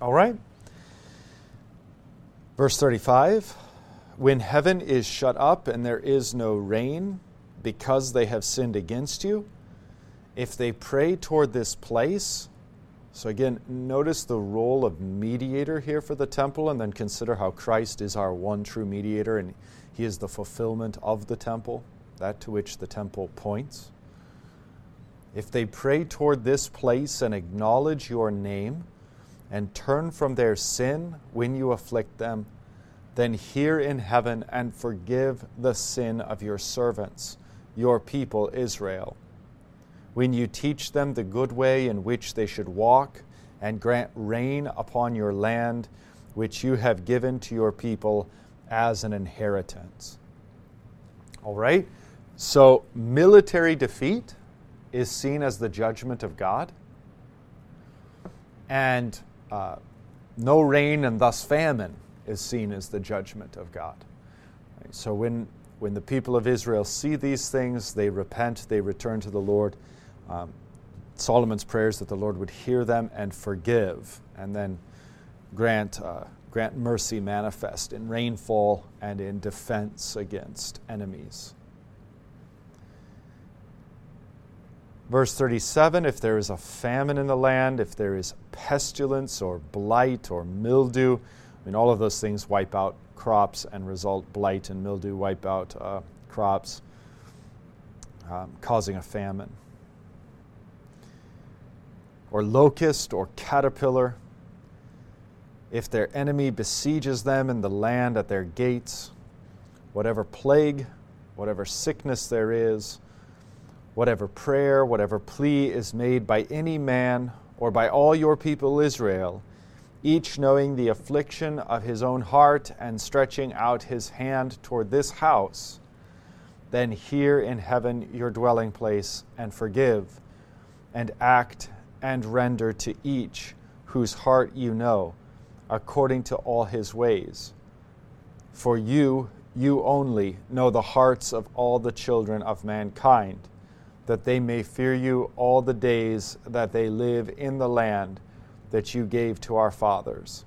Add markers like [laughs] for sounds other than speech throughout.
All right. Verse 35 When heaven is shut up and there is no rain because they have sinned against you, if they pray toward this place, so again, notice the role of mediator here for the temple, and then consider how Christ is our one true mediator and he is the fulfillment of the temple, that to which the temple points. If they pray toward this place and acknowledge your name and turn from their sin when you afflict them, then hear in heaven and forgive the sin of your servants, your people Israel when you teach them the good way in which they should walk, and grant rain upon your land, which you have given to your people as an inheritance. All right? So, military defeat is seen as the judgment of God, and uh, no rain and thus famine is seen as the judgment of God. So, when, when the people of Israel see these things, they repent, they return to the Lord um, Solomon's prayers that the Lord would hear them and forgive, and then grant, uh, grant mercy manifest in rainfall and in defense against enemies. Verse 37 If there is a famine in the land, if there is pestilence or blight or mildew, I mean, all of those things wipe out crops and result blight and mildew wipe out uh, crops, um, causing a famine. Or locust or caterpillar, if their enemy besieges them in the land at their gates, whatever plague, whatever sickness there is, whatever prayer, whatever plea is made by any man or by all your people Israel, each knowing the affliction of his own heart and stretching out his hand toward this house, then hear in heaven your dwelling place and forgive and act and render to each whose heart you know, according to all his ways. For you, you only, know the hearts of all the children of mankind, that they may fear you all the days that they live in the land that you gave to our fathers.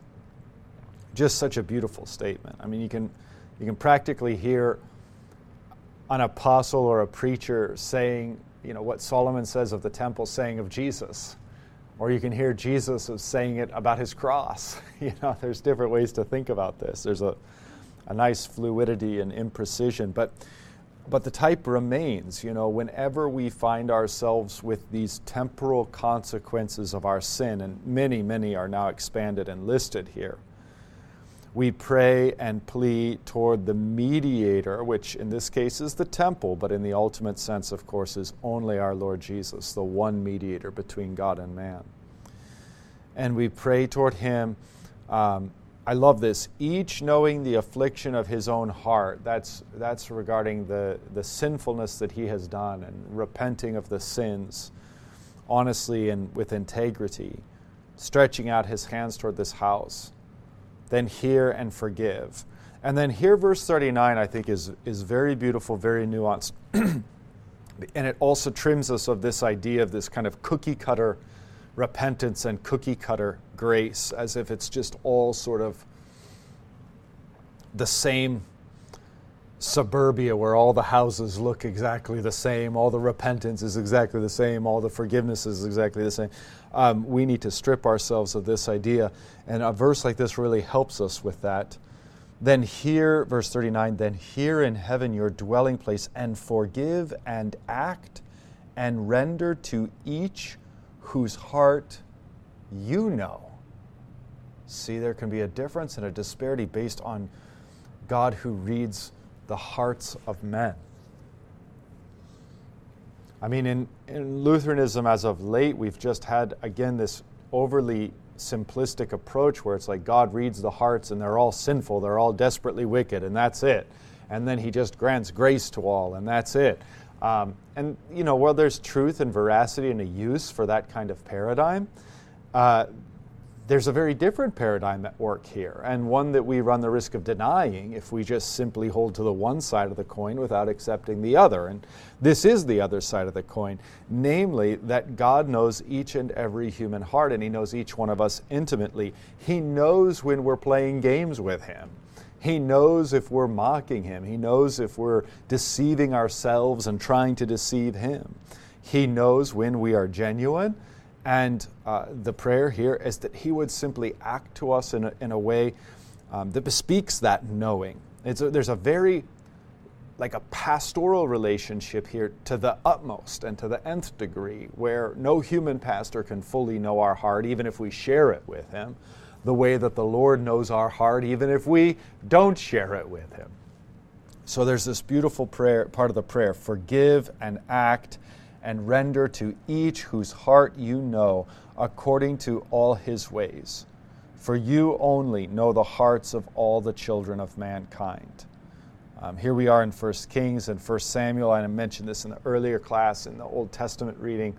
Just such a beautiful statement. I mean, you can, you can practically hear an apostle or a preacher saying, you know, what Solomon says of the temple, saying of Jesus. Or you can hear Jesus saying it about his cross. [laughs] you know, there's different ways to think about this. There's a, a nice fluidity and imprecision, but but the type remains. You know, whenever we find ourselves with these temporal consequences of our sin, and many, many are now expanded and listed here we pray and plead toward the mediator, which in this case is the temple, but in the ultimate sense, of course, is only our Lord Jesus, the one mediator between God and man. And we pray toward him. Um, I love this. Each knowing the affliction of his own heart. That's, that's regarding the, the sinfulness that he has done and repenting of the sins honestly and with integrity, stretching out his hands toward this house then hear and forgive. And then here, verse 39, I think, is, is very beautiful, very nuanced. [clears throat] and it also trims us of this idea of this kind of cookie cutter repentance and cookie cutter grace, as if it's just all sort of the same suburbia where all the houses look exactly the same, all the repentance is exactly the same, all the forgiveness is exactly the same. Um, we need to strip ourselves of this idea. And a verse like this really helps us with that. Then hear, verse 39, then hear in heaven your dwelling place and forgive and act and render to each whose heart you know. See, there can be a difference and a disparity based on God who reads the hearts of men. I mean, in, in Lutheranism as of late, we've just had, again, this overly simplistic approach where it's like God reads the hearts and they're all sinful, they're all desperately wicked, and that's it. And then He just grants grace to all, and that's it. Um, and, you know, while there's truth and veracity and a use for that kind of paradigm, uh, there's a very different paradigm at work here, and one that we run the risk of denying if we just simply hold to the one side of the coin without accepting the other. And this is the other side of the coin, namely that God knows each and every human heart, and He knows each one of us intimately. He knows when we're playing games with Him. He knows if we're mocking Him. He knows if we're deceiving ourselves and trying to deceive Him. He knows when we are genuine and uh, the prayer here is that He would simply act to us in a, in a way um, that bespeaks that knowing. A, there's a very, like a pastoral relationship here to the utmost and to the nth degree, where no human pastor can fully know our heart, even if we share it with Him, the way that the Lord knows our heart, even if we don't share it with Him. So there's this beautiful prayer, part of the prayer forgive and act and render to each whose heart you know according to all his ways. For you only know the hearts of all the children of mankind. Um, here we are in 1 Kings and 1 Samuel. and I mentioned this in the earlier class in the Old Testament reading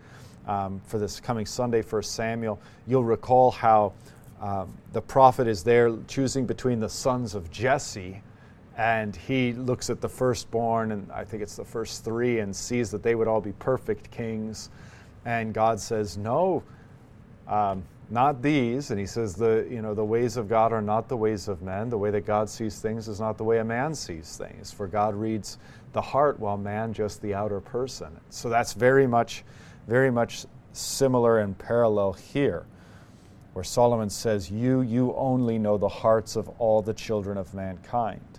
um, for this coming Sunday, 1 Samuel. You'll recall how um, the prophet is there choosing between the sons of Jesse and he looks at the firstborn, and I think it's the first three, and sees that they would all be perfect kings. And God says, No, um, not these. And he says, the, you know, the ways of God are not the ways of men. The way that God sees things is not the way a man sees things. For God reads the heart, while man just the outer person. So that's very much, very much similar and parallel here where Solomon says, You, you only know the hearts of all the children of mankind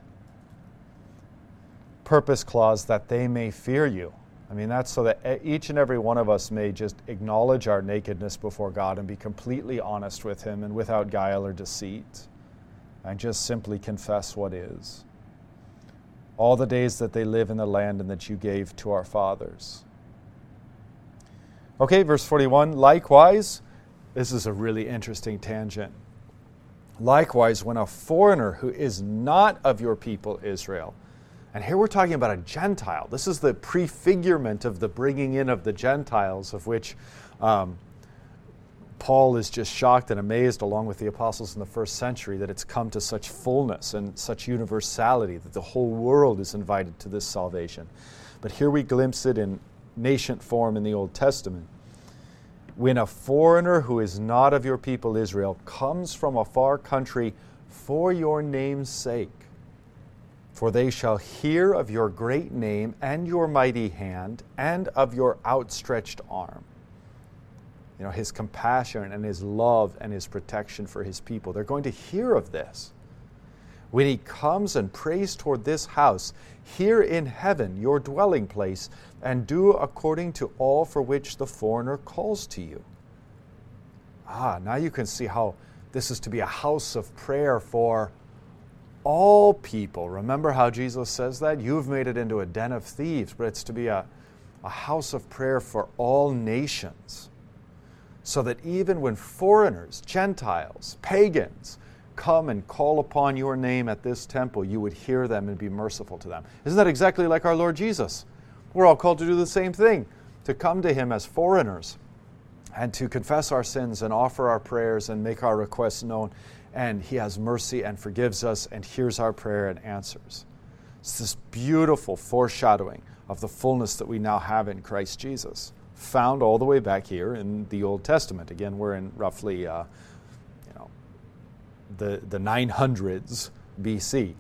purpose clause that they may fear you. I mean, that's so that each and every one of us may just acknowledge our nakedness before God and be completely honest with Him and without guile or deceit, and just simply confess what is. All the days that they live in the land and that you gave to our fathers. Okay, verse 41 likewise, this is a really interesting tangent. Likewise, when a foreigner who is not of your people Israel, and here we're talking about a Gentile. This is the prefigurement of the bringing in of the Gentiles, of which um, Paul is just shocked and amazed, along with the apostles in the first century, that it's come to such fullness and such universality that the whole world is invited to this salvation. But here we glimpse it in nascent form in the Old Testament. When a foreigner who is not of your people Israel comes from a far country for your name's sake, for they shall hear of your great name and your mighty hand and of your outstretched arm. You know, his compassion and his love and his protection for his people. They're going to hear of this. When he comes and prays toward this house, here in heaven, your dwelling place, and do according to all for which the foreigner calls to you. Ah, now you can see how this is to be a house of prayer for all people. Remember how Jesus says that? You've made it into a den of thieves, but it's to be a, a house of prayer for all nations. So that even when foreigners, Gentiles, pagans, come and call upon your name at this temple, you would hear them and be merciful to them. Isn't that exactly like our Lord Jesus? We're all called to do the same thing to come to Him as foreigners and to confess our sins and offer our prayers and make our requests known and He has mercy and forgives us and hears our prayer and answers. It's this beautiful foreshadowing of the fullness that we now have in Christ Jesus, found all the way back here in the Old Testament. Again, we're in roughly, uh, the the 900s BC.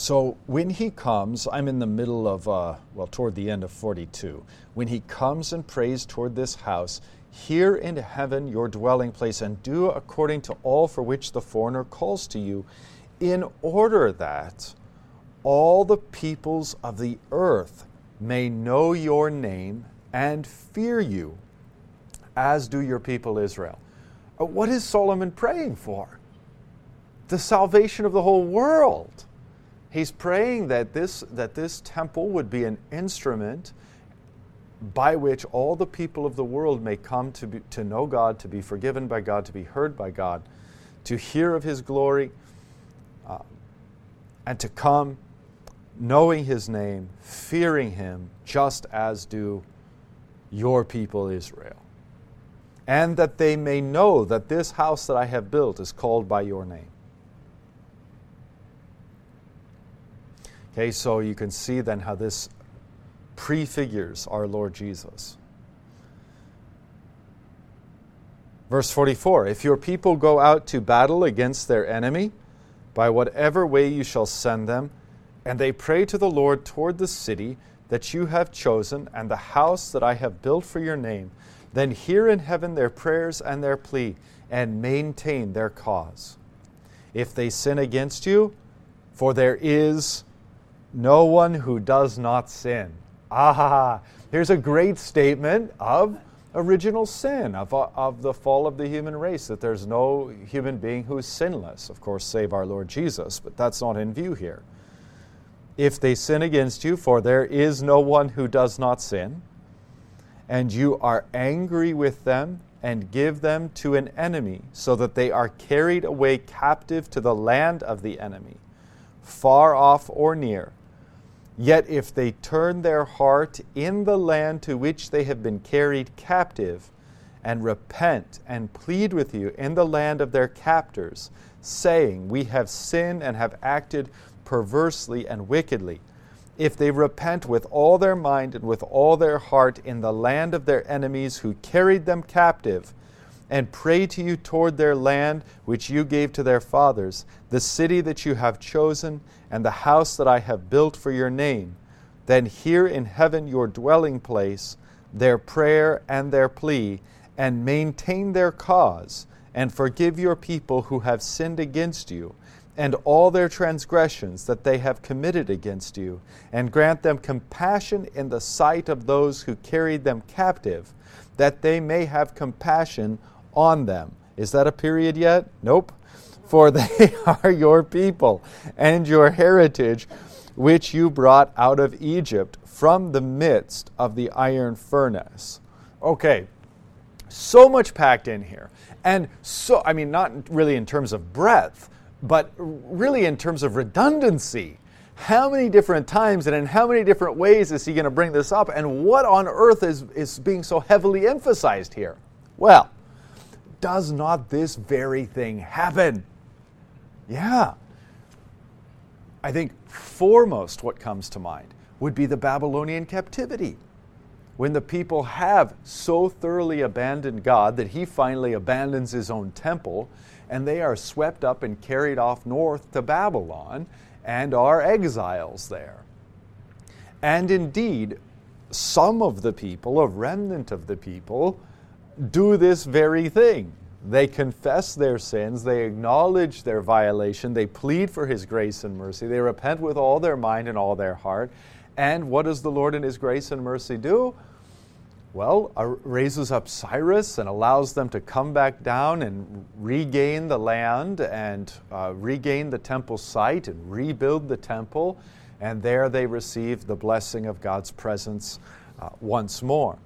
So when he comes, I'm in the middle of, uh, well, toward the end of 42. When he comes and prays toward this house, here in heaven your dwelling place, and do according to all for which the foreigner calls to you, in order that all the peoples of the earth may know your name and fear you, as do your people Israel. Uh, what is Solomon praying for? The salvation of the whole world. He's praying that this, that this temple would be an instrument by which all the people of the world may come to, be, to know God, to be forgiven by God, to be heard by God, to hear of His glory, uh, and to come knowing His name, fearing Him, just as do your people Israel, and that they may know that this house that I have built is called by your name. Okay, so you can see then how this prefigures our Lord Jesus. Verse 44 If your people go out to battle against their enemy, by whatever way you shall send them, and they pray to the Lord toward the city that you have chosen and the house that I have built for your name, then hear in heaven their prayers and their plea, and maintain their cause. If they sin against you, for there is no one who does not sin. Ah, here's a great statement of original sin, of, of the fall of the human race, that there's no human being who is sinless. Of course, save our Lord Jesus, but that's not in view here. If they sin against you, for there is no one who does not sin, and you are angry with them and give them to an enemy, so that they are carried away captive to the land of the enemy, far off or near, Yet if they turn their heart in the land to which they have been carried captive, and repent and plead with you in the land of their captors, saying, We have sinned and have acted perversely and wickedly. If they repent with all their mind and with all their heart in the land of their enemies who carried them captive, and pray to you toward their land which you gave to their fathers, the city that you have chosen, and the house that I have built for your name, then hear in heaven your dwelling place, their prayer and their plea, and maintain their cause, and forgive your people who have sinned against you, and all their transgressions that they have committed against you, and grant them compassion in the sight of those who carried them captive, that they may have compassion on them. Is that a period yet? Nope. For [laughs] they are your people and your heritage, which you brought out of Egypt from the midst of the iron furnace. Okay, so much packed in here. And so, I mean, not really in terms of breadth, but really in terms of redundancy. How many different times and in how many different ways is he going to bring this up? And what on earth is, is being so heavily emphasized here? Well, does not this very thing happen? Yeah. I think foremost what comes to mind would be the Babylonian captivity. When the people have so thoroughly abandoned God that he finally abandons his own temple, and they are swept up and carried off north to Babylon and are exiles there. And indeed, some of the people, a remnant of the people, do this very thing. They confess their sins, they acknowledge their violation, they plead for His grace and mercy, they repent with all their mind and all their heart. And what does the Lord in His grace and mercy do? Well, uh, raises up Cyrus and allows them to come back down and regain the land and uh, regain the temple site and rebuild the temple. And there they receive the blessing of God's presence uh, once more.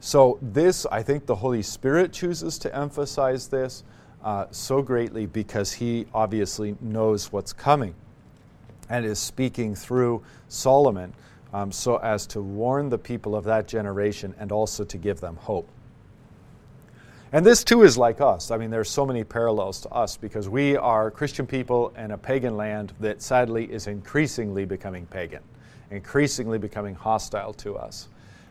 So, this, I think the Holy Spirit chooses to emphasize this uh, so greatly because He obviously knows what's coming and is speaking through Solomon um, so as to warn the people of that generation and also to give them hope. And this too is like us. I mean, there's so many parallels to us because we are Christian people in a pagan land that sadly is increasingly becoming pagan, increasingly becoming hostile to us.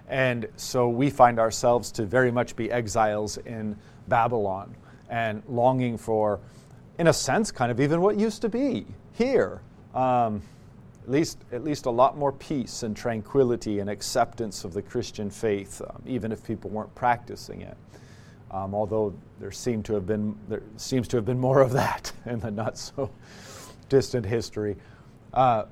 And so we find ourselves to very much be exiles in Babylon and longing for, in a sense, kind of even what used to be here. Um, at least, at least a lot more peace and tranquility and acceptance of the Christian faith, um, even if people weren't practicing it. Um, although there seemed to have been there seems to have been more of that [laughs] in the not so distant history. Uh,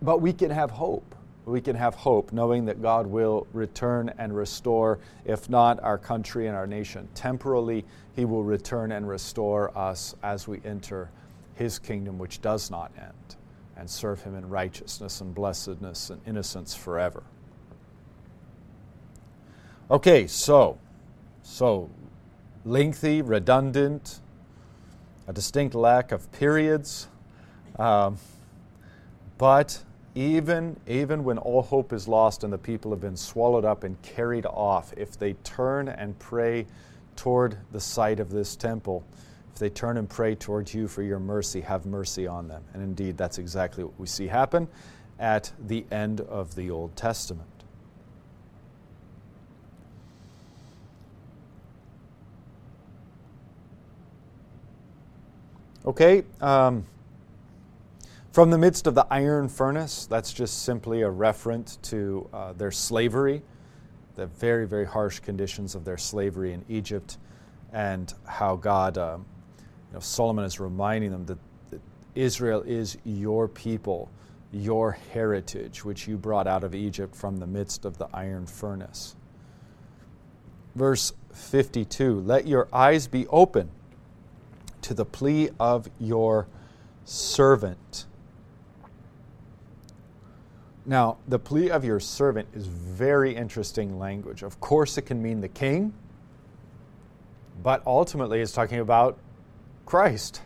but we can have hope we can have hope knowing that God will return and restore, if not our country and our nation. Temporally, He will return and restore us as we enter His kingdom, which does not end, and serve Him in righteousness and blessedness and innocence forever. Okay, so, so lengthy, redundant, a distinct lack of periods, um, but even, even when all hope is lost and the people have been swallowed up and carried off, if they turn and pray toward the site of this temple, they turn and pray towards you for your mercy, have mercy on them. And indeed, that's exactly what we see happen at the end of the Old Testament. Okay, um, from the midst of the iron furnace, that's just simply a reference to uh, their slavery, the very, very harsh conditions of their slavery in Egypt, and how God, uh, you know, Solomon is reminding them that, that Israel is your people, your heritage, which you brought out of Egypt from the midst of the iron furnace. Verse 52 Let your eyes be open to the plea of your servant. Now, the plea of your servant is very interesting language. Of course, it can mean the king, but ultimately it's talking about Christ.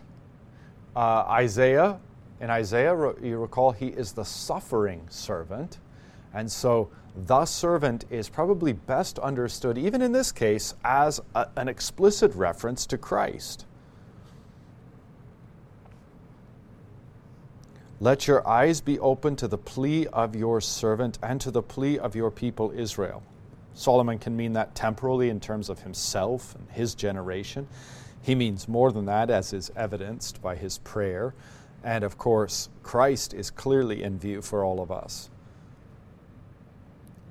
Uh, Isaiah, in Isaiah, you recall, he is the suffering servant. And so the servant is probably best understood, even in this case, as a, an explicit reference to Christ. Let your eyes be open to the plea of your servant and to the plea of your people Israel. Solomon can mean that temporally in terms of himself and his generation. He means more than that, as is evidenced by his prayer. And of course, Christ is clearly in view for all of us.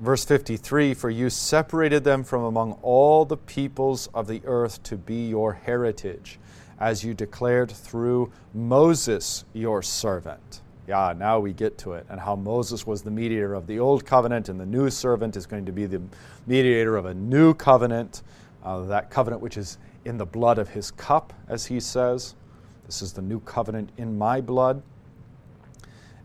Verse 53 For you separated them from among all the peoples of the earth to be your heritage as you declared through Moses, your servant. Yeah, now we get to it, and how Moses was the mediator of the old covenant, and the new servant is going to be the mediator of a new covenant, uh, that covenant which is in the blood of his cup, as he says. This is the new covenant in my blood.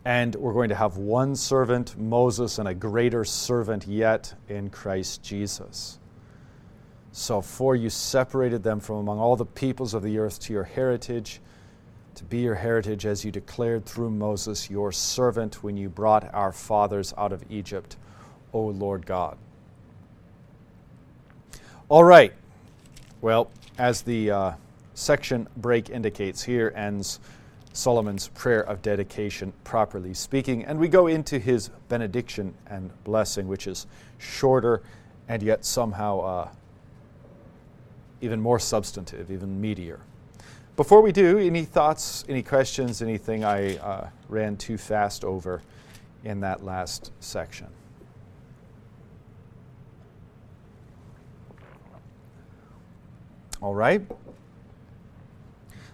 And we're going to have one servant, Moses, and a greater servant yet in Christ Jesus. So, for you separated them from among all the peoples of the earth to your heritage, to be your heritage as you declared through Moses, your servant, when you brought our fathers out of Egypt, O Lord God. All right. Well, as the uh, section break indicates, here ends Solomon's prayer of dedication, properly speaking. And we go into his benediction and blessing, which is shorter and yet somehow uh, even more substantive, even meatier. Before we do, any thoughts, any questions, anything I uh, ran too fast over in that last section? All right.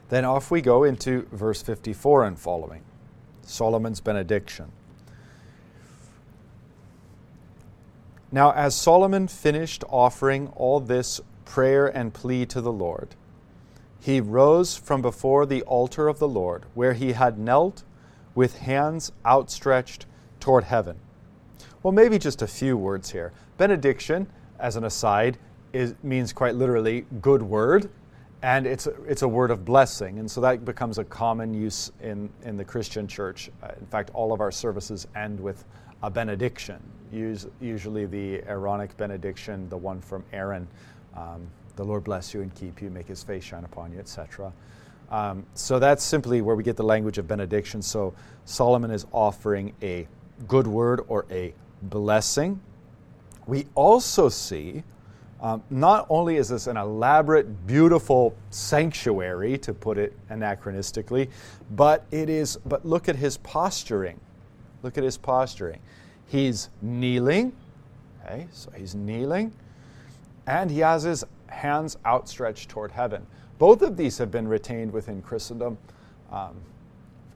Then off we go into verse 54 and following Solomon's benediction. Now, as Solomon finished offering all this prayer and plea to the Lord. He rose from before the altar of the Lord, where he had knelt with hands outstretched toward heaven. Well, maybe just a few words here. Benediction, as an aside, is, means quite literally good word, and it's a, it's a word of blessing. And so that becomes a common use in, in the Christian church. Uh, in fact, all of our services end with a benediction, Use, usually the Aaronic benediction, the one from Aaron um, the Lord bless you and keep you, make his face shine upon you, etc. Um, so that's simply where we get the language of benediction. So Solomon is offering a good word or a blessing. We also see um, not only is this an elaborate, beautiful sanctuary, to put it anachronistically, but it is. But look at his posturing. Look at his posturing. He's kneeling. Okay, so he's kneeling and he has his hands outstretched toward heaven. Both of these have been retained within Christendom. Um,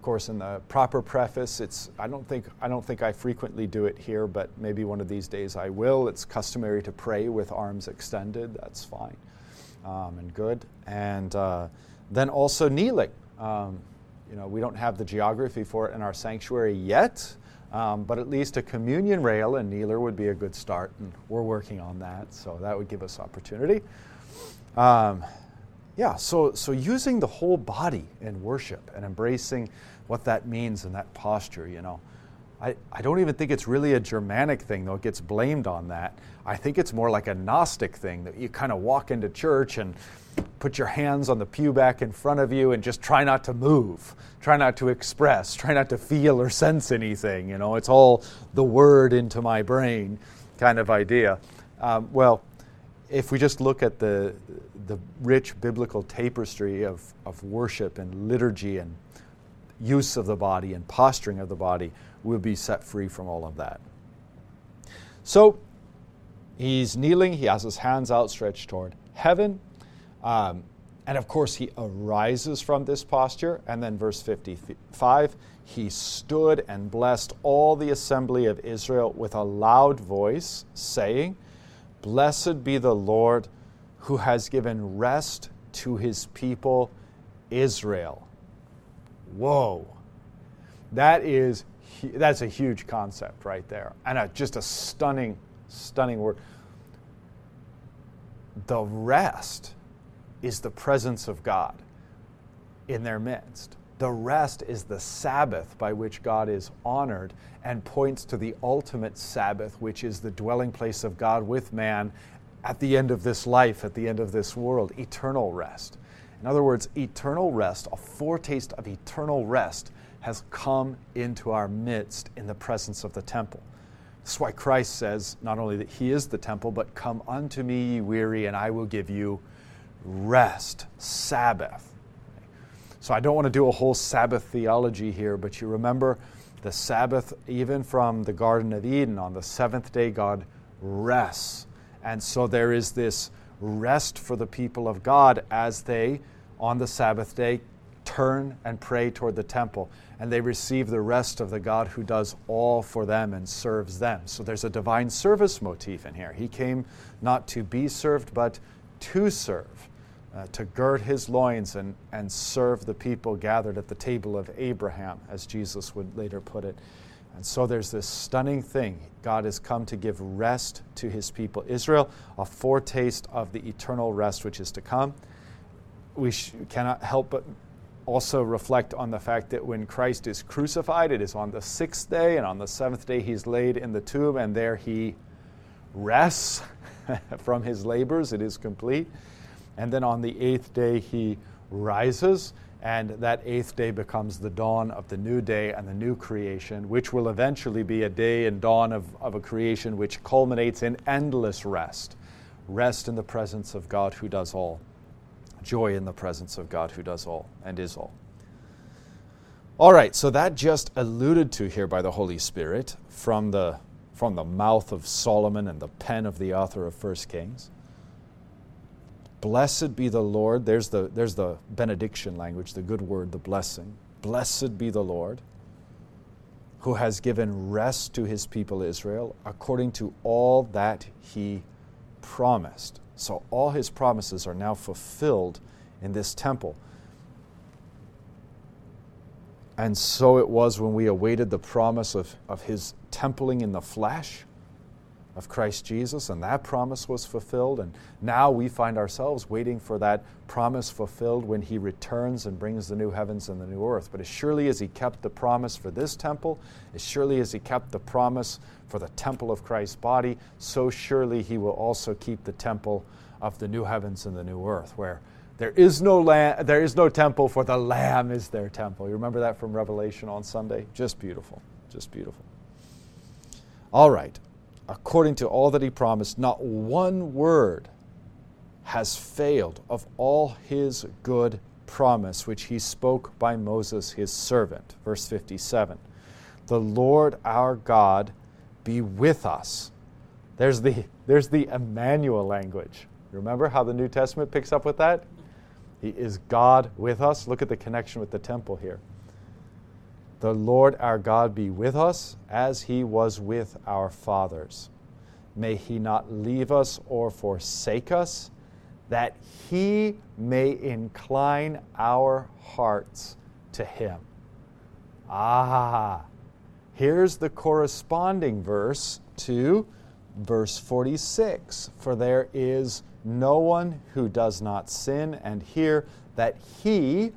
course, in the proper preface, it's I don't think I don't think I frequently do it here, but maybe one of these days I will. It's customary to pray with arms extended. That's fine um, and good. And uh, then also kneeling. Um, you know, we don't have the geography for it in our sanctuary yet. Um, but at least a communion rail and kneeler would be a good start, and we're working on that, so that would give us opportunity. Um, yeah, so, so using the whole body in worship and embracing what that means in that posture, you know. I, I don't even think it's really a Germanic thing, though it gets blamed on that. I think it's more like a Gnostic thing that you kind of walk into church and put your hands on the pew back in front of you and just try not to move, try not to express, try not to feel or sense anything. You know, it's all the word into my brain kind of idea. Um, well, if we just look at the, the rich biblical tapestry of, of worship and liturgy and use of the body and posturing of the body, we'll be set free from all of that. So he's kneeling, he has his hands outstretched toward heaven. Um, and of course, he arises from this posture. And then, verse 55 he stood and blessed all the assembly of Israel with a loud voice, saying, Blessed be the Lord who has given rest to his people Israel. Whoa. That is that's a huge concept right there. And a, just a stunning stunning word. The rest is the presence of God in their midst. The rest is the Sabbath by which God is honored and points to the ultimate Sabbath, which is the dwelling place of God with man at the end of this life, at the end of this world, eternal rest. In other words, eternal rest, a foretaste of eternal rest, has come into our midst in the presence of the temple. That's why Christ says not only that He is the temple, but come unto me, ye weary, and I will give you rest, Sabbath. So I don't want to do a whole Sabbath theology here, but you remember the Sabbath, even from the Garden of Eden, on the seventh day, God rests. And so there is this rest for the people of God as they, on the Sabbath day, turn and pray toward the temple. And they receive the rest of the God who does all for them and serves them. So there's a divine service motif in here. He came not to be served, but to serve uh, to gird his loins and, and serve the people gathered at the table of Abraham, as Jesus would later put it. And so there's this stunning thing. God has come to give rest to his people Israel, a foretaste of the eternal rest which is to come. We sh- cannot help but also reflect on the fact that when Christ is crucified, it is on the sixth day, and on the seventh day he's laid in the tomb, and there he rests [laughs] from his labors. It is complete. And then on the eighth day, he rises, and that eighth day becomes the dawn of the new day and the new creation, which will eventually be a day and dawn of, of a creation which culminates in endless rest. Rest in the presence of God who does all. Joy in the presence of God who does all and is all. All right, so that just alluded to here by the Holy Spirit from the, from the mouth of Solomon and the pen of the author of First Kings. Blessed be the Lord. There's the, there's the benediction language, the good word, the blessing. Blessed be the Lord, who has given rest to his people Israel according to all that he promised. So all his promises are now fulfilled in this temple. And so it was when we awaited the promise of, of his templing in the flesh of Christ Jesus, and that promise was fulfilled. And now we find ourselves waiting for that promise fulfilled when He returns and brings the new heavens and the new earth. But as surely as He kept the promise for this temple, as surely as He kept the promise for the temple of Christ's body, so surely He will also keep the temple of the new heavens and the new earth, where there is no lamb, there is no temple, for the Lamb is their temple. You remember that from Revelation on Sunday? Just beautiful. Just beautiful. All right according to all that he promised, not one word has failed of all his good promise which he spoke by Moses his servant. Verse 57 The Lord our God be with us. There's the, there's the Emmanuel language. Remember how the New Testament picks up with that? He is God with us. Look at the connection with the temple here. The Lord our God be with us as he was with our fathers. May he not leave us or forsake us, that he may incline our hearts to him. Ah, here's the corresponding verse to verse 46 For there is no one who does not sin, and here that he,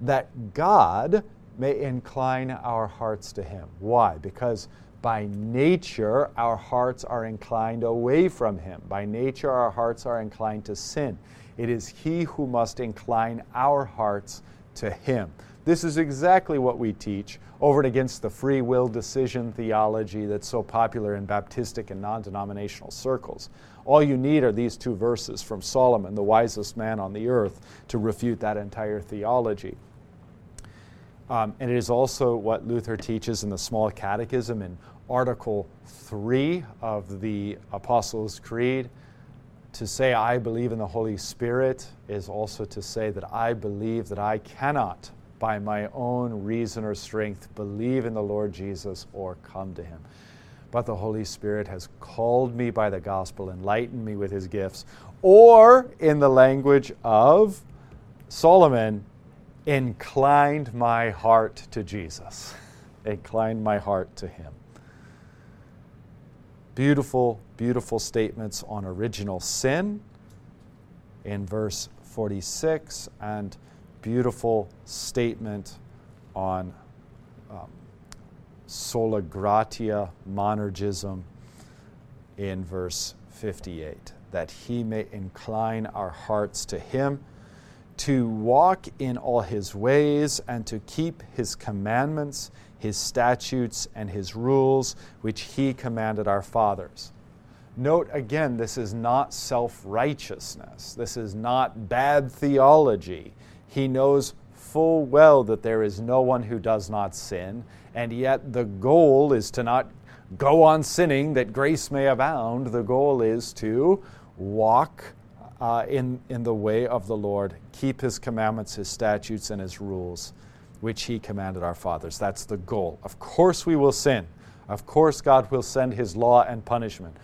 that God, may incline our hearts to Him. Why? Because by nature, our hearts are inclined away from Him. By nature, our hearts are inclined to sin. It is He who must incline our hearts to Him. This is exactly what we teach over and against the free will decision theology that's so popular in Baptistic and non denominational circles. All you need are these two verses from Solomon, the wisest man on the earth, to refute that entire theology. Um, and it is also what Luther teaches in the Small Catechism in Article 3 of the Apostles' Creed. To say I believe in the Holy Spirit is also to say that I believe that I cannot, by my own reason or strength, believe in the Lord Jesus or come to Him. But the Holy Spirit has called me by the gospel, enlightened me with His gifts, or in the language of Solomon, inclined my heart to Jesus, inclined my heart to Him. Beautiful, beautiful statements on original sin in verse 46, and beautiful statement on um, sola gratia monergism in verse 58 that he may incline our hearts to him to walk in all his ways and to keep his commandments, his statutes, and his rules, which he commanded our fathers. Note again, this is not self righteousness. This is not bad theology. He knows full well that there is no one who does not sin, and yet the goal is to not go on sinning that grace may abound. The goal is to walk uh, in, in the way of the Lord, keep his commandments, his statutes, and his rules, which he commanded our fathers. That's the goal. Of course, we will sin. Of course, God will send his law and punishment.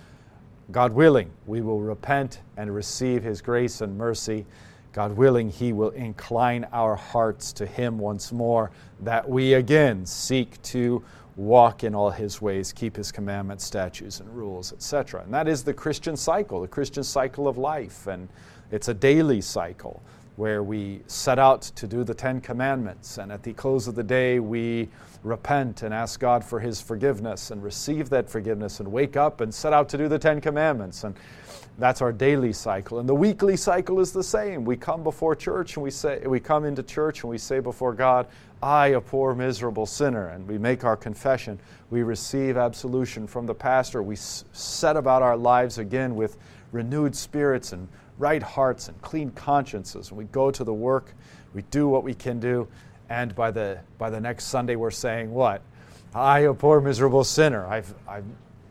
God willing, we will repent and receive his grace and mercy. God willing, he will incline our hearts to him once more, that we again seek to walk in all his ways, keep his commandments, statutes, and rules, etc. And that is the Christian cycle, the Christian cycle of life. And it's a daily cycle where we set out to do the Ten Commandments, and at the close of the day, we repent and ask God for his forgiveness and receive that forgiveness and wake up and set out to do the Ten Commandments. And that's our daily cycle. And the weekly cycle is the same. We come before church and we say we come into church and we say before God, I, a poor, miserable sinner, and we make our confession. We receive absolution from the pastor. We set about our lives again with renewed spirits and right hearts and clean consciences. And we go to the work, we do what we can do, and by the, by the next Sunday, we're saying, What? I, a poor, miserable sinner. I've, I've,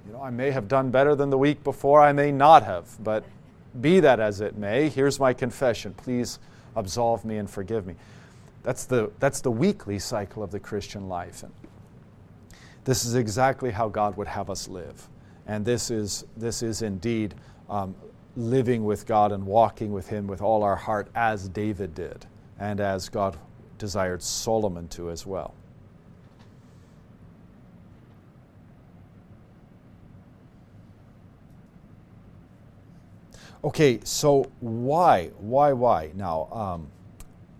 you know, I may have done better than the week before, I may not have, but be that as it may, here's my confession. Please absolve me and forgive me. That's the, that's the weekly cycle of the Christian life. And this is exactly how God would have us live. And this is, this is indeed um, living with God and walking with Him with all our heart, as David did, and as God desired Solomon to as well. Okay, so why? Why, why? Now, um,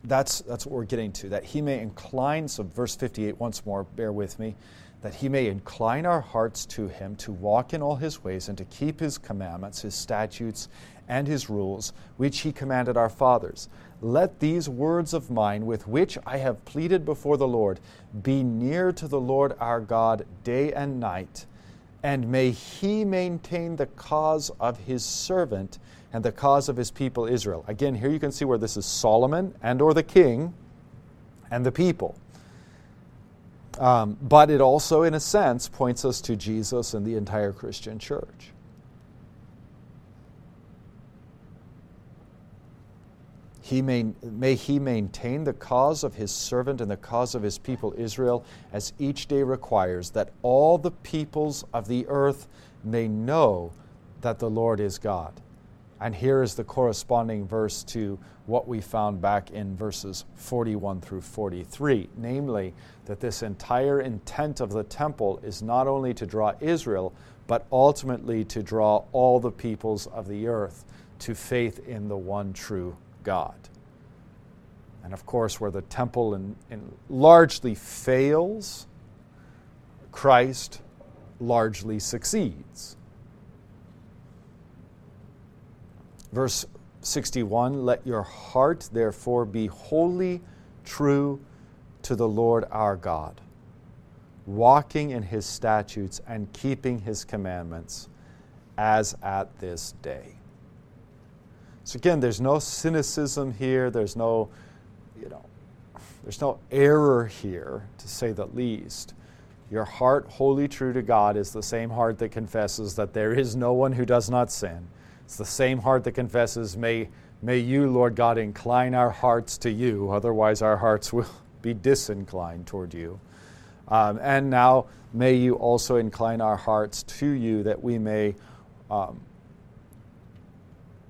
that's, that's what we're getting to. That he may incline, so verse 58 once more, bear with me, that he may incline our hearts to him to walk in all his ways and to keep his commandments, his statutes, and his rules, which he commanded our fathers. Let these words of mine, with which I have pleaded before the Lord, be near to the Lord our God day and night, and may he maintain the cause of his servant and the cause of his people Israel. Again, here you can see where this is Solomon and or the king and the people. Um, but it also, in a sense, points us to Jesus and the entire Christian church. He may, may he maintain the cause of his servant and the cause of his people Israel as each day requires, that all the peoples of the earth may know that the Lord is God. And here is the corresponding verse to what we found back in verses 41 through 43 namely, that this entire intent of the temple is not only to draw Israel, but ultimately to draw all the peoples of the earth to faith in the one true God. And of course, where the temple in, in largely fails, Christ largely succeeds. Verse 61 Let your heart therefore be wholly true to the Lord our God, walking in his statutes and keeping his commandments, as at this day. So again, there's no cynicism here, there's no, you know, there's no error here, to say the least. Your heart, wholly true to God, is the same heart that confesses that there is no one who does not sin. It's the same heart that confesses, May, may you, Lord God, incline our hearts to you, otherwise, our hearts will [laughs] be disinclined toward you. Um, and now, may you also incline our hearts to you that we may um,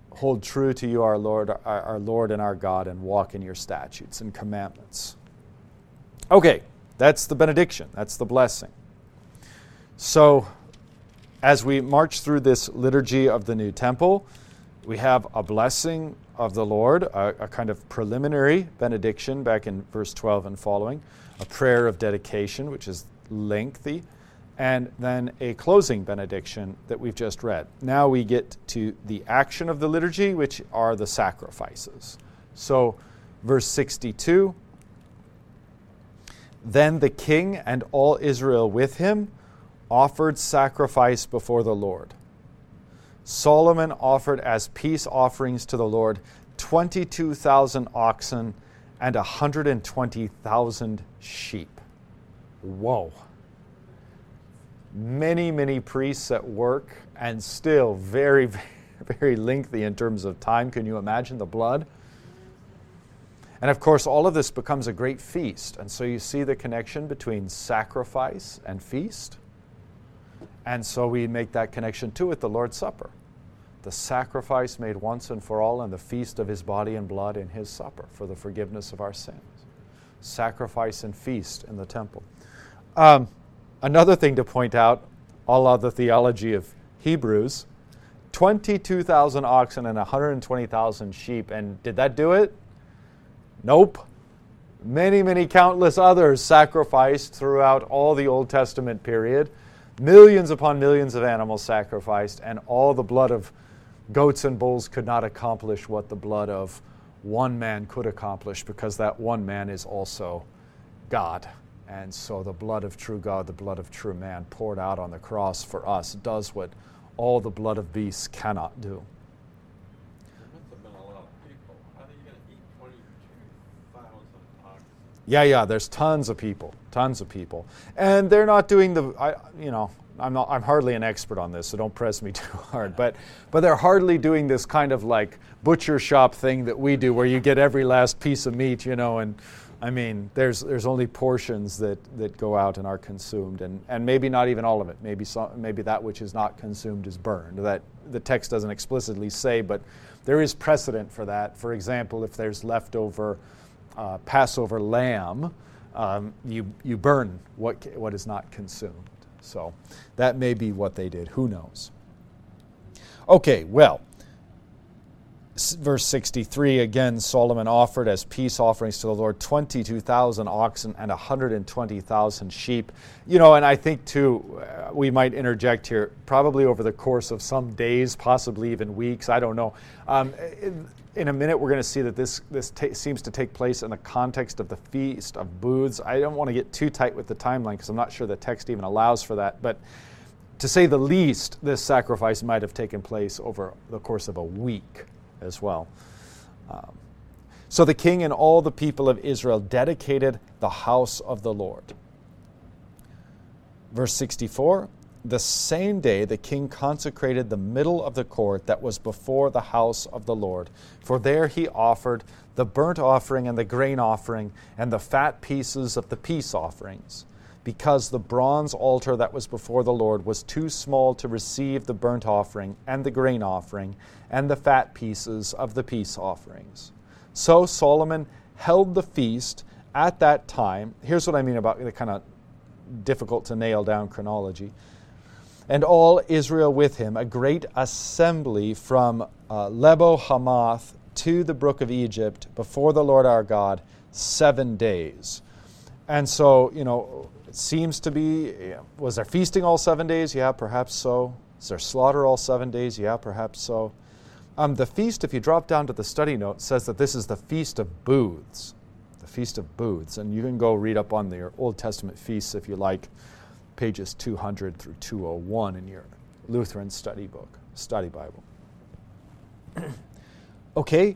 hold true to you, our Lord, our, our Lord and our God, and walk in your statutes and commandments. Okay. That's the benediction, that's the blessing. So, as we march through this liturgy of the new temple, we have a blessing of the Lord, a, a, kind of preliminary benediction back in verse 12 and following, a prayer of dedication, which is lengthy, and then a closing benediction that we've just read. Now we get to the action of the liturgy, which are the sacrifices. So, verse 62 then the king and all Israel with him offered sacrifice before the Lord. Solomon offered as peace offerings to the Lord 22,000 oxen and 120,000 sheep. Whoa. Many, many priests at work and still very, [laughs] very lengthy in terms of time. Can you imagine the blood? And of course, all of this becomes a great feast. And so you see the connection between sacrifice and feast. And so we make that connection too with the Lord's Supper. The sacrifice made once and for all, and the feast of his body and blood in his supper for the forgiveness of our sins. Sacrifice and feast in the temple. Um, another thing to point out, all of the theology of Hebrews 22,000 oxen and 120,000 sheep. And did that do it? Nope. Many, many countless others sacrificed throughout all the Old Testament period. Millions upon millions of animals sacrificed, and all the blood of goats and bulls could not accomplish what the blood of one man could accomplish because that one man is also God. And so the blood of true God, the blood of true man, poured out on the cross for us, does what all the blood of beasts cannot do. Yeah, yeah, there's tons of people, tons of people. And they're not doing the, I, you know, I'm, not, I'm hardly an expert on this, so don't press me [laughs] too hard. But, but they're hardly doing this kind of like butcher shop thing that we do where you get every last piece of meat, you know, and I mean, there's, there's only portions that, that go out and are consumed, and, and maybe not even all of it. Maybe, some, maybe that which is not consumed is burned. That the text doesn't explicitly say, but there is precedent for that. For example, if there's leftover uh, Passover lamb, um, you, you burn what, what is not consumed. So that may be what they did. Who knows? Okay, well, verse 63 again, Solomon offered as peace offerings to the Lord 22,000 oxen and 120,000 sheep. You know, and I think too, uh, we might interject here, probably over the course of some days, possibly even weeks, I don't know. Um, in a minute, we're going to see that this, this ta- seems to take place in the context of the Feast of Booths. I don't want to get too tight with the timeline because I'm not sure the text even allows for that. But to say the least, this sacrifice might have taken place over the course of a week as well. Um, so the king and all the people of Israel dedicated the house of the Lord. Verse 64 the same day the king consecrated the middle of the court that was before the house of the Lord. For there he offered the burnt offering and the grain offering and the fat pieces of the peace offerings, because the bronze altar that was before the Lord was too small to receive the burnt offering and the grain offering and the fat pieces of the peace offerings. So Solomon held the feast at that time. Here's what I mean about the kind of difficult to nail down chronology and all Israel with him, a great assembly from uh, Lebo Hamath to the brook of Egypt before the Lord our God seven days. And so, you know, it seems to be was there feasting all seven days? Yeah, perhaps so. Is there slaughter all seven days? Yeah, perhaps so. Um, the feast, if you drop down to the study note, says that this is the Feast of Booths. The Feast of Booths. And you can go read up on the Old Testament feasts if you like, pages 200 through 201 in your Lutheran study book, study Bible. [clears throat] okay,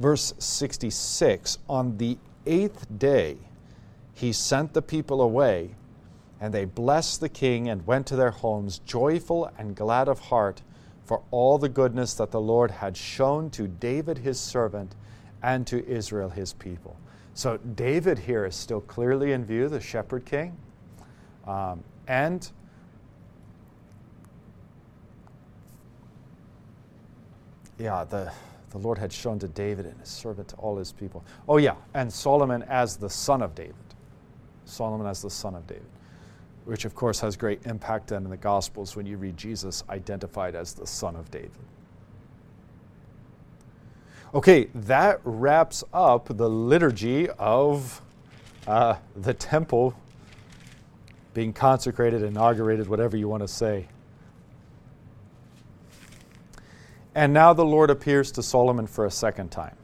verse 66 On the eighth day, he sent the people away, and they blessed the king and went to their homes, joyful and glad of heart for all the goodness that the Lord had shown to David his servant and to Israel his people. So David here is still clearly in view, the shepherd king. Um, and yeah, the, the Lord had shown to David and his servant to all his people. Oh, yeah, and Solomon as the son of David. Solomon as the son of David, which of course has great impact then in the Gospels when you read Jesus identified as the son of David. Okay, that wraps up the liturgy of uh, the temple being consecrated, inaugurated, whatever you want to say. And now the Lord appears to Solomon for a second time.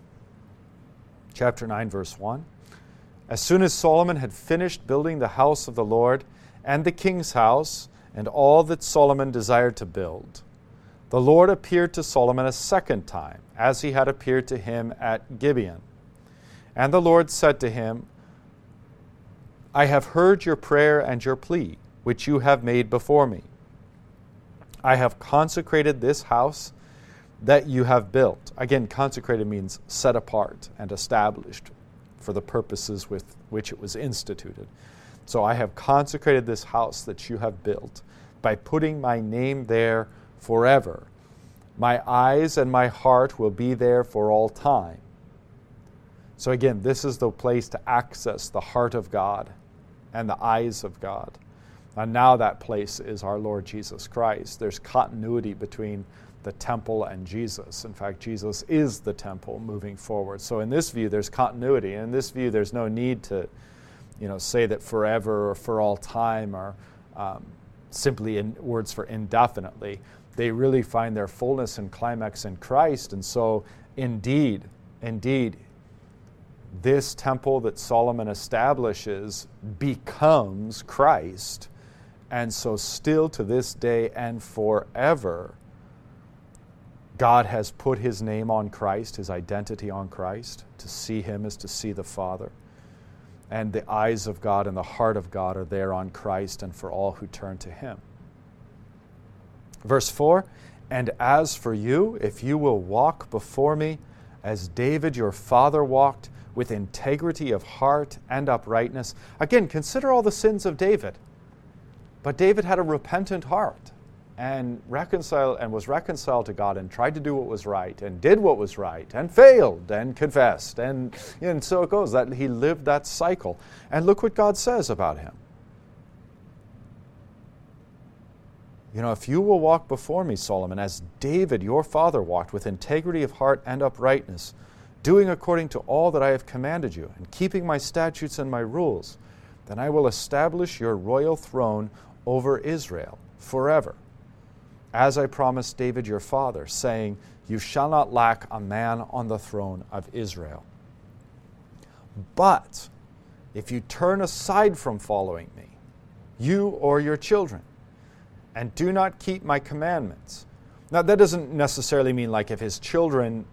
Chapter 9, verse 1. As soon as Solomon had finished building the house of the Lord and the king's house and all that Solomon desired to build, the Lord appeared to Solomon a second time, as he had appeared to him at Gibeon. And the Lord said to him, I have heard your prayer and your plea, which you have made before me. I have consecrated this house that you have built. Again, consecrated means set apart and established for the purposes with which it was instituted. So I have consecrated this house that you have built by putting my name there forever. My eyes and my heart will be there for all time. So again, this is the place to access the heart of God and the eyes of God. And now that place is our Lord Jesus Christ. There's continuity between the temple and Jesus. In fact, Jesus is the temple moving forward. So in this view, there's continuity. In this view, there's no need to, you know, say that forever or for all time are um, simply in words for indefinitely. They really find their fullness and climax in Christ. And so, indeed, indeed, this temple that Solomon establishes becomes Christ. And so, still to this day and forever, God has put his name on Christ, his identity on Christ. To see him is to see the Father. And the eyes of God and the heart of God are there on Christ and for all who turn to him. Verse 4 And as for you, if you will walk before me as David your father walked, with integrity of heart and uprightness. Again, consider all the sins of David. But David had a repentant heart and reconciled and was reconciled to God and tried to do what was right and did what was right and failed and confessed and, and so it goes that he lived that cycle and look what God says about him you know if you will walk before me Solomon as David your father walked with integrity of heart and uprightness doing according to all that I have commanded you and keeping my statutes and my rules then I will establish your royal throne over Israel forever as I promised David your father, saying, You shall not lack a man on the throne of Israel. But if you turn aside from following me, you or your children, and do not keep my commandments. Now, that doesn't necessarily mean like if his children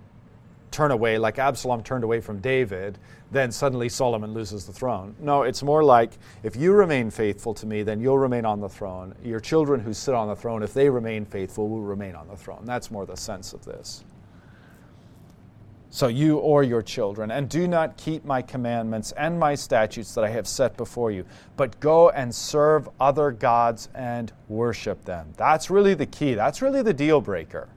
turn away, like Absalom turned away from David, then suddenly Solomon loses the throne. No, it's more like if you remain faithful to me, then you'll remain on the throne. Your children who sit on the throne, if they remain faithful, will remain on the throne. That's more the sense of this. So you or your children, and do not keep my commandments and my statutes that I have set before you, but go and serve other gods and worship them. That's really the key. That's really the deal breaker.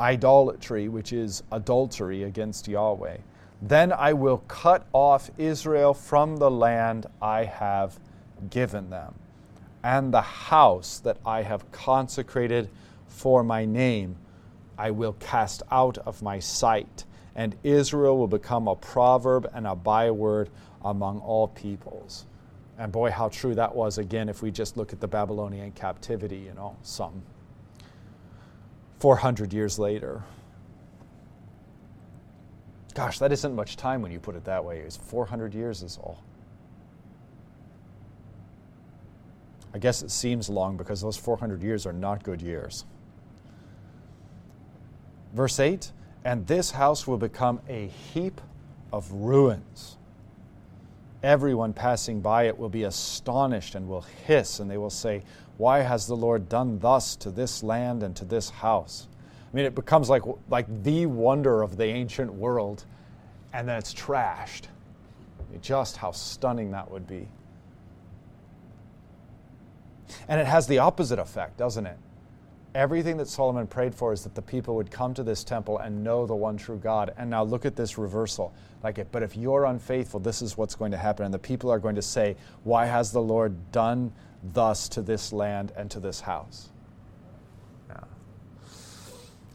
Idolatry, which is adultery against Yahweh. Then I will cut off Israel from the land I have given them. and the house that I have consecrated for my name, I will cast out of my sight, and Israel will become a proverb and a byword among all peoples. And boy, how true that was again if we just look at the Babylonian captivity, you know, some 400 years later. Gosh, that isn't much time when you put it that way. It's 400 years is all. I guess it seems long because those 400 years are not good years. Verse 8 And this house will become a heap of ruins. Everyone passing by it will be astonished and will hiss, and they will say, Why has the Lord done thus to this land and to this house? I mean, it becomes like, like the wonder of the ancient world, and then it's trashed. Just how stunning that would be. And it has the opposite effect, doesn't it? Everything that Solomon prayed for is that the people would come to this temple and know the one true God. And now look at this reversal. Like it, but if you're unfaithful, this is what's going to happen. And the people are going to say, Why has the Lord done thus to this land and to this house?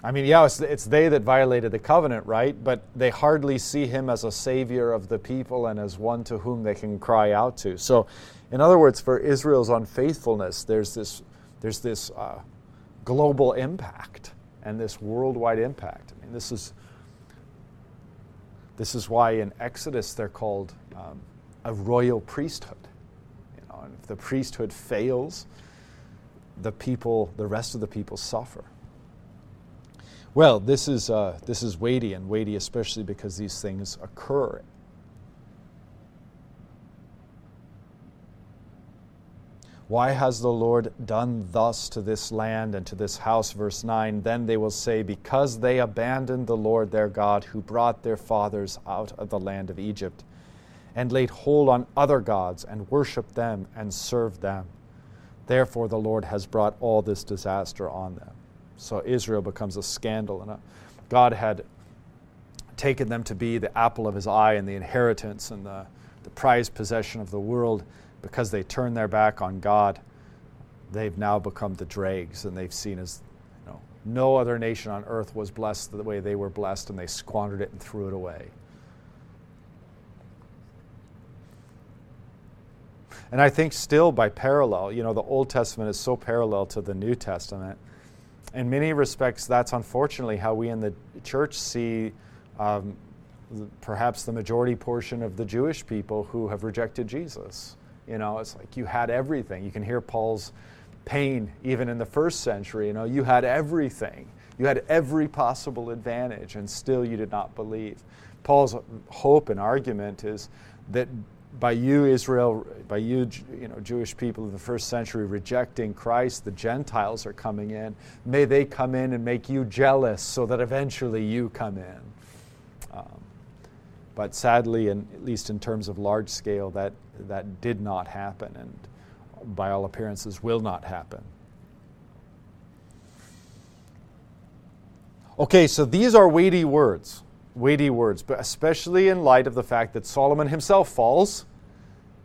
I mean, yeah, it's, it's, they that violated the covenant, right? But they hardly see him as a savior of the people and as one to whom they can cry out to. So, in other words, for Israel's unfaithfulness, there's this, there's this uh, global impact and this worldwide impact. I mean, this is, this is why in Exodus they're called um, a royal priesthood. You know, and if the priesthood fails, the people, the rest of the people suffer. Well, this is, uh, this is weighty, and weighty especially because these things occur. Why has the Lord done thus to this land and to this house? Verse 9 Then they will say, Because they abandoned the Lord their God, who brought their fathers out of the land of Egypt, and laid hold on other gods, and worshiped them, and served them. Therefore, the Lord has brought all this disaster on them. So Israel becomes a scandal. And God had taken them to be the apple of his eye and the inheritance and the, the prized possession of the world. Because they turned their back on God, they've now become the dregs and they've seen as you know, no other nation on earth was blessed the way they were blessed, and they squandered it and threw it away. And I think still by parallel, you know, the Old Testament is so parallel to the New Testament in many respects, that's unfortunately how we in the church see um, perhaps the majority portion of the Jewish people who have rejected Jesus. You know, it's like you had everything. You can hear Paul's pain even in the first century. You know, you had everything. You had every possible advantage, and still you did not believe. Paul's hope and argument is that by you, Israel, by you, you know, Jewish people of the first century rejecting Christ, the Gentiles are coming in. May they come in and make you jealous so that eventually you come in. But sadly, and at least in terms of large scale, that, that did not happen and by all appearances will not happen. Okay, so these are weighty words weighty words, but especially in light of the fact that Solomon himself falls.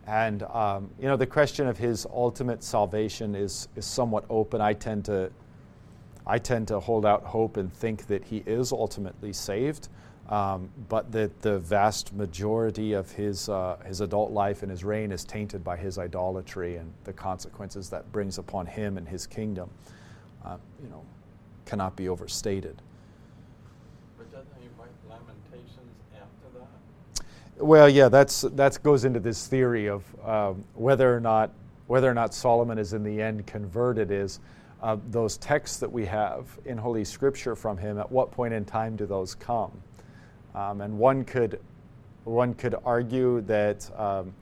And um, you know the question of his ultimate salvation is, is somewhat open. I tend to I tend to hold out hope and think that he is ultimately saved, um, but that the vast majority of his uh, his adult life and his reign is tainted by his idolatry and the consequences that brings upon him and his kingdom. Uh, you know, cannot be overstated. But doesn't he write Lamentations after that? Well, yeah, that's that goes into this theory of um, whether or not whether or not Solomon is in the end converted is uh, those texts that we have in Holy Scripture from him. At what point in time do those come? Um, and one could one could argue that. Um,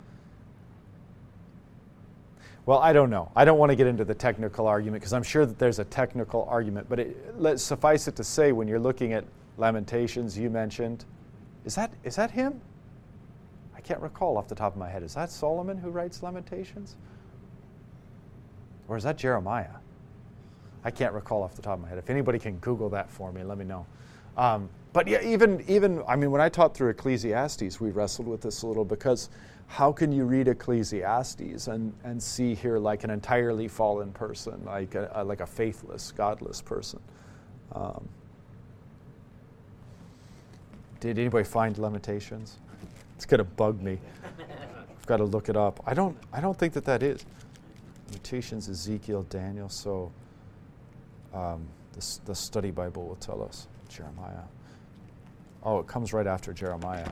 well, I don't know. I don't want to get into the technical argument because I'm sure that there's a technical argument. But it, let's suffice it to say, when you're looking at Lamentations, you mentioned, is that is that him? I can't recall off the top of my head. Is that Solomon who writes Lamentations? Or is that Jeremiah? I can't recall off the top of my head. If anybody can Google that for me, let me know. Um, but yeah, even even I mean, when I taught through Ecclesiastes, we wrestled with this a little because how can you read Ecclesiastes and, and see here like an entirely fallen person, like a, a like a faithless, godless person? Um, did anybody find Lamentations? It's gonna bug me. I've got to look it up. I don't. I don't think that that is Lamentations. Ezekiel, Daniel. So um, the study Bible will tell us Jeremiah. Oh, it comes right after Jeremiah.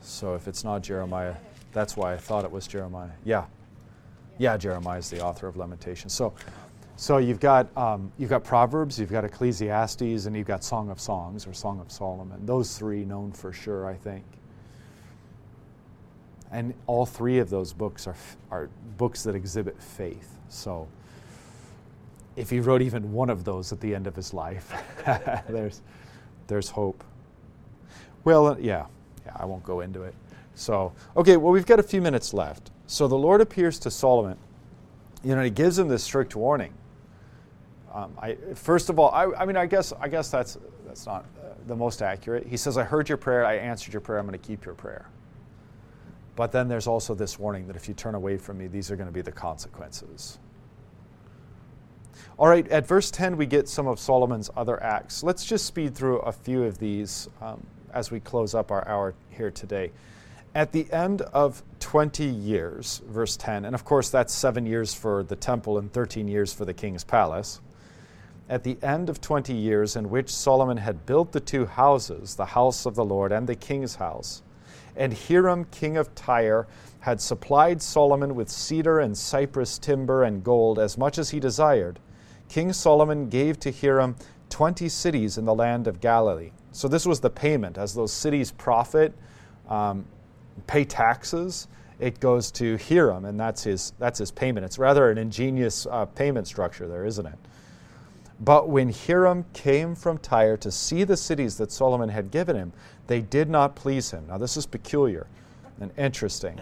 So if it's not Jeremiah, that's why I thought it was Jeremiah. Yeah. Yeah, Jeremiah is the author of Lamentations. So, so you've got um, you've got Proverbs, you've got Ecclesiastes, and you've got Song of Songs or Song of Solomon. Those three known for sure, I think. And all three of those books are are books that exhibit faith. So, if he wrote even one of those at the end of his life, [laughs] there's there's hope. Well, yeah, yeah, I won't go into it. So, okay, well, we've got a few minutes left. So the Lord appears to Solomon. You know, he gives him this strict warning. Um, I, first of all, I, I, mean, I guess, I guess that's, that's not uh, the most accurate. He says, I heard your prayer, I answered your prayer, I'm going to keep your prayer. But then there's also this warning that if you turn away from me, these are going to be the consequences. All right, at verse 10, we get some of Solomon's other acts. Let's just speed through a few of these um, as we close up our hour here today. At the end of 20 years, verse 10, and of course that's seven years for the temple and 13 years for the king's palace. At the end of 20 years, in which Solomon had built the two houses, the house of the Lord and the king's house, and Hiram, king of Tyre, had supplied Solomon with cedar and cypress timber and gold as much as he desired, King Solomon gave to Hiram 20 cities in the land of Galilee. So this was the payment. As those cities profit, um, pay taxes, it goes to Hiram, and that's his, that's his payment. It's rather an ingenious uh, payment structure there, isn't it? But when Hiram came from Tyre to see the cities that Solomon had given him, they did not please him. Now, this is peculiar and interesting.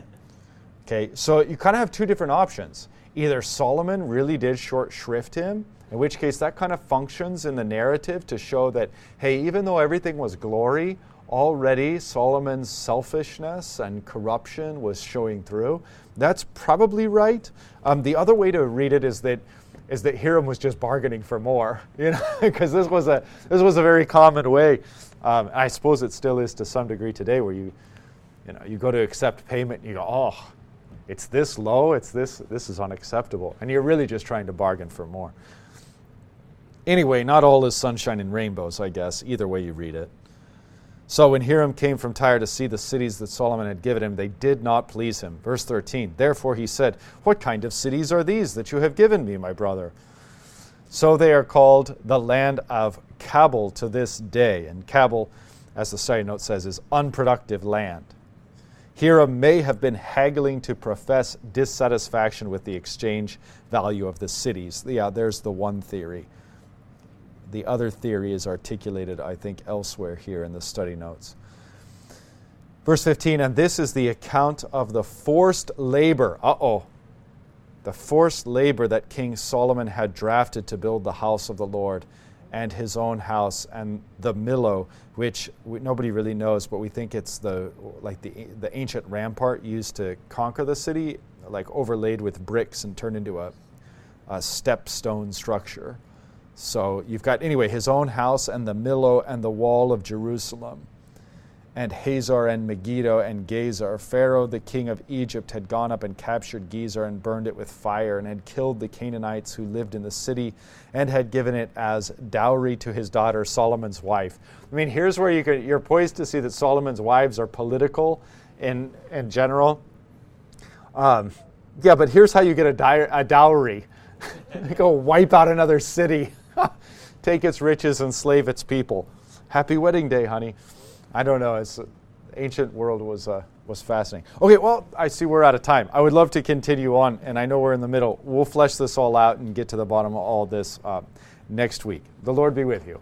Okay, so you kind of have two different options. Either Solomon really did short shrift him, in which case that kind of functions in the narrative to show that, hey, even though everything was glory, already Solomon's selfishness and corruption was showing through. That's probably right. Um, the other way to read it is that is that Hiram was just bargaining for more, [laughs] you know, because this was a this was a very common way. Um, I suppose it still is to some degree today, where you, you know, you go to accept payment, and you go, oh, it's this low, it's this this is unacceptable, and you're really just trying to bargain for more. Anyway, not all is sunshine and rainbows, I guess, either way you read it. So when Hiram came from Tyre to see the cities that Solomon had given him, they did not please him. Verse 13 Therefore he said, What kind of cities are these that you have given me, my brother? So they are called the land of Cabul to this day. And Cabul, as the study note says, is unproductive land. Hiram may have been haggling to profess dissatisfaction with the exchange value of the cities. Yeah, there's the one theory. The other theory is articulated, I think, elsewhere here in the study notes. Verse 15, and this is the account of the forced labor. Uh oh. The forced labor that King Solomon had drafted to build the house of the Lord and his own house and the Millo, which we, nobody really knows, but we think it's the like the the ancient rampart used to conquer the city, like overlaid with bricks and turned into a, a step stone structure. So you've got, anyway, his own house and the Millo and the wall of Jerusalem, and Hazor and Megiddo and Gezer. Pharaoh, the king of Egypt, had gone up and captured Gezer and burned it with fire, and had killed the Canaanites who lived in the city, and had given it as dowry to his daughter Solomon's wife. I mean, here's where you could, you're poised to see that Solomon's wives are political in, in general. Um, yeah, but here's how you get a, di- a dowry. [laughs] go wipe out another city. [laughs] take its riches and slave its people. Happy wedding day, honey. I don't know. It's, ancient world was uh, was fascinating. Okay, well, I see we're out of time. I would love to continue on, and I know we're in the middle. We'll flesh this all out and get to the bottom of all this uh, next week. The Lord be with you.